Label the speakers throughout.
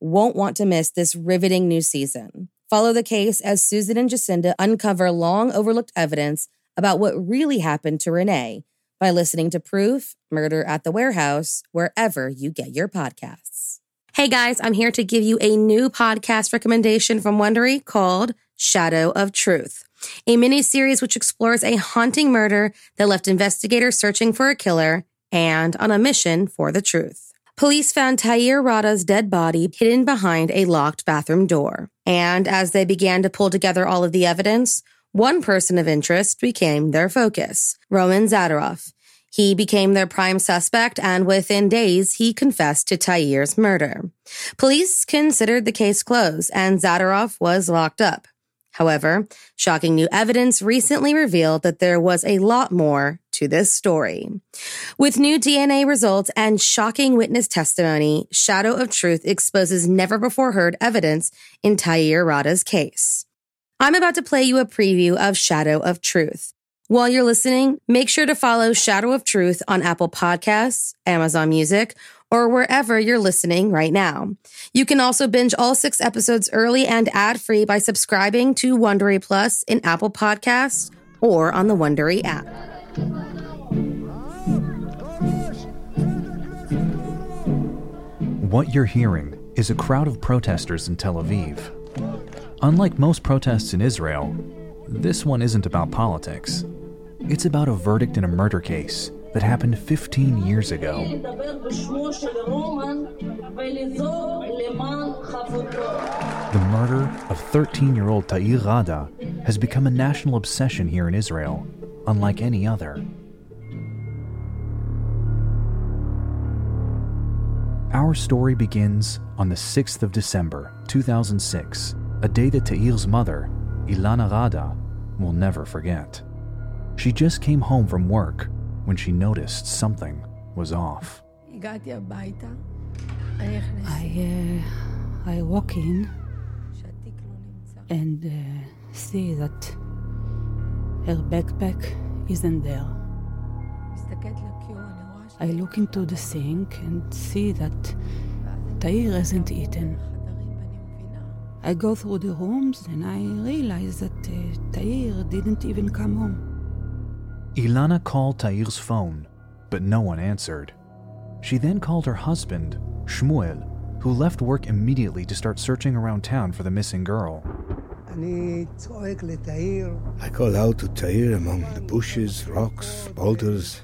Speaker 1: won't want to miss this riveting new season. Follow the case as Susan and Jacinda uncover long overlooked evidence about what really happened to Renee by listening to Proof Murder at the Warehouse wherever you get your podcasts. Hey guys, I'm here to give you a new podcast recommendation from Wondery called Shadow of Truth, a mini series which explores a haunting murder that left investigators searching for a killer and on a mission for the truth. Police found Tair Rada's dead body hidden behind a locked bathroom door. And as they began to pull together all of the evidence, one person of interest became their focus, Roman Zadorov, he became their prime suspect, and within days, he confessed to Tair's murder. Police considered the case closed, and Zadorov was locked up. However, shocking new evidence recently revealed that there was a lot more to this story. With new DNA results and shocking witness testimony, Shadow of Truth exposes never before heard evidence in Tair Rada's case. I'm about to play you a preview of Shadow of Truth. While you're listening, make sure to follow Shadow of Truth on Apple Podcasts, Amazon Music, or wherever you're listening right now. You can also binge all six episodes early and ad-free by subscribing to Wondery Plus in Apple Podcasts or on the Wondery app.
Speaker 2: What you're hearing is a crowd of protesters in Tel Aviv. Unlike most protests in Israel, this one isn't about politics. It's about a verdict in a murder case that happened 15 years ago. The murder of 13 year old Tair Rada has become a national obsession here in Israel, unlike any other. Our story begins on the 6th of December, 2006, a day that Tair's mother, Ilana Rada, will never forget. She just came home from work when she noticed something was off.
Speaker 3: I, uh, I walk in and uh, see that her backpack isn't there. I look into the sink and see that Tair hasn't eaten. I go through the rooms and I realize that uh, Tair didn't even come home.
Speaker 2: Ilana called Tair's phone, but no one answered. She then called her husband, Shmuel, who left work immediately to start searching around town for the missing girl.
Speaker 4: I called out to Tair among the bushes, rocks, boulders,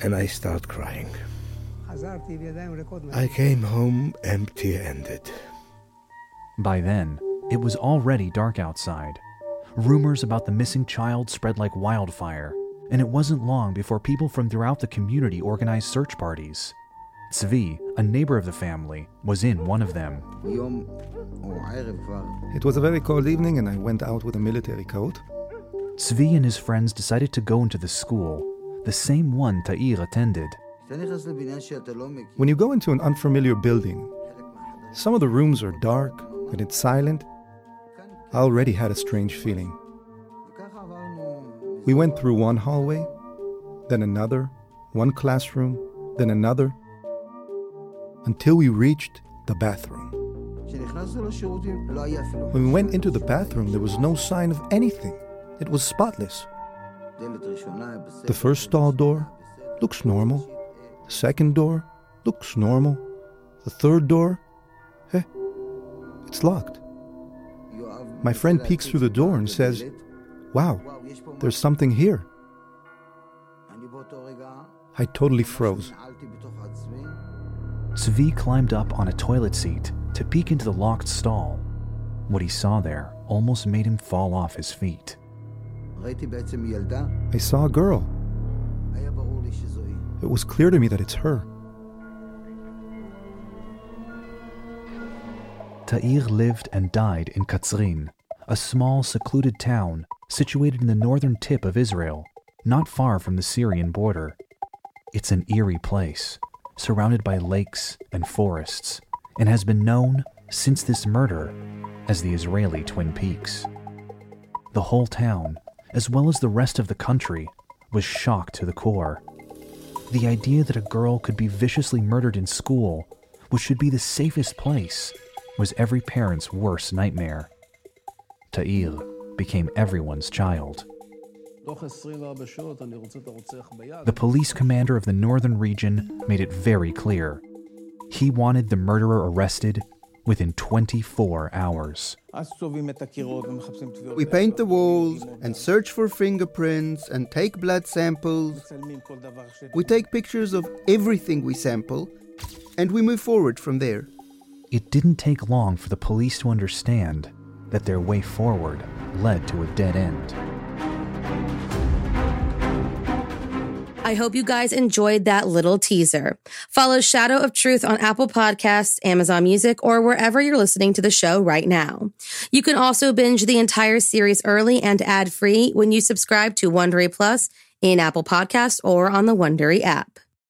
Speaker 4: and I start crying. I came home empty handed.
Speaker 2: By then, it was already dark outside. Rumors about the missing child spread like wildfire, and it wasn't long before people from throughout the community organized search parties. Tzvi, a neighbor of the family, was in one of them.
Speaker 5: It was a very cold evening, and I went out with a military coat.
Speaker 2: Tzvi and his friends decided to go into the school, the same one Tair attended.
Speaker 5: When you go into an unfamiliar building, some of the rooms are dark and it's silent. I already had a strange feeling. We went through one hallway, then another, one classroom, then another, until we reached the bathroom. When we went into the bathroom, there was no sign of anything. It was spotless. The first stall door looks normal. The second door looks normal. The third door, eh, it's locked. My friend peeks through the door and says, Wow, there's something here. I totally froze.
Speaker 2: Tzvi climbed up on a toilet seat to peek into the locked stall. What he saw there almost made him fall off his feet.
Speaker 5: I saw a girl. It was clear to me that it's her.
Speaker 2: Tair lived and died in Katzrin, a small, secluded town situated in the northern tip of Israel, not far from the Syrian border. It's an eerie place, surrounded by lakes and forests, and has been known since this murder as the Israeli Twin Peaks. The whole town, as well as the rest of the country, was shocked to the core. The idea that a girl could be viciously murdered in school, which should be the safest place, was every parent's worst nightmare. Tair became everyone's child. The police commander of the northern region made it very clear. He wanted the murderer arrested within 24 hours.
Speaker 6: We paint the walls and search for fingerprints and take blood samples. We take pictures of everything we sample and we move forward from there.
Speaker 2: It didn't take long for the police to understand that their way forward led to a dead end.
Speaker 1: I hope you guys enjoyed that little teaser. Follow Shadow of Truth on Apple Podcasts, Amazon Music, or wherever you're listening to the show right now. You can also binge the entire series early and ad free when you subscribe to Wondery Plus in Apple Podcasts or on the Wondery app.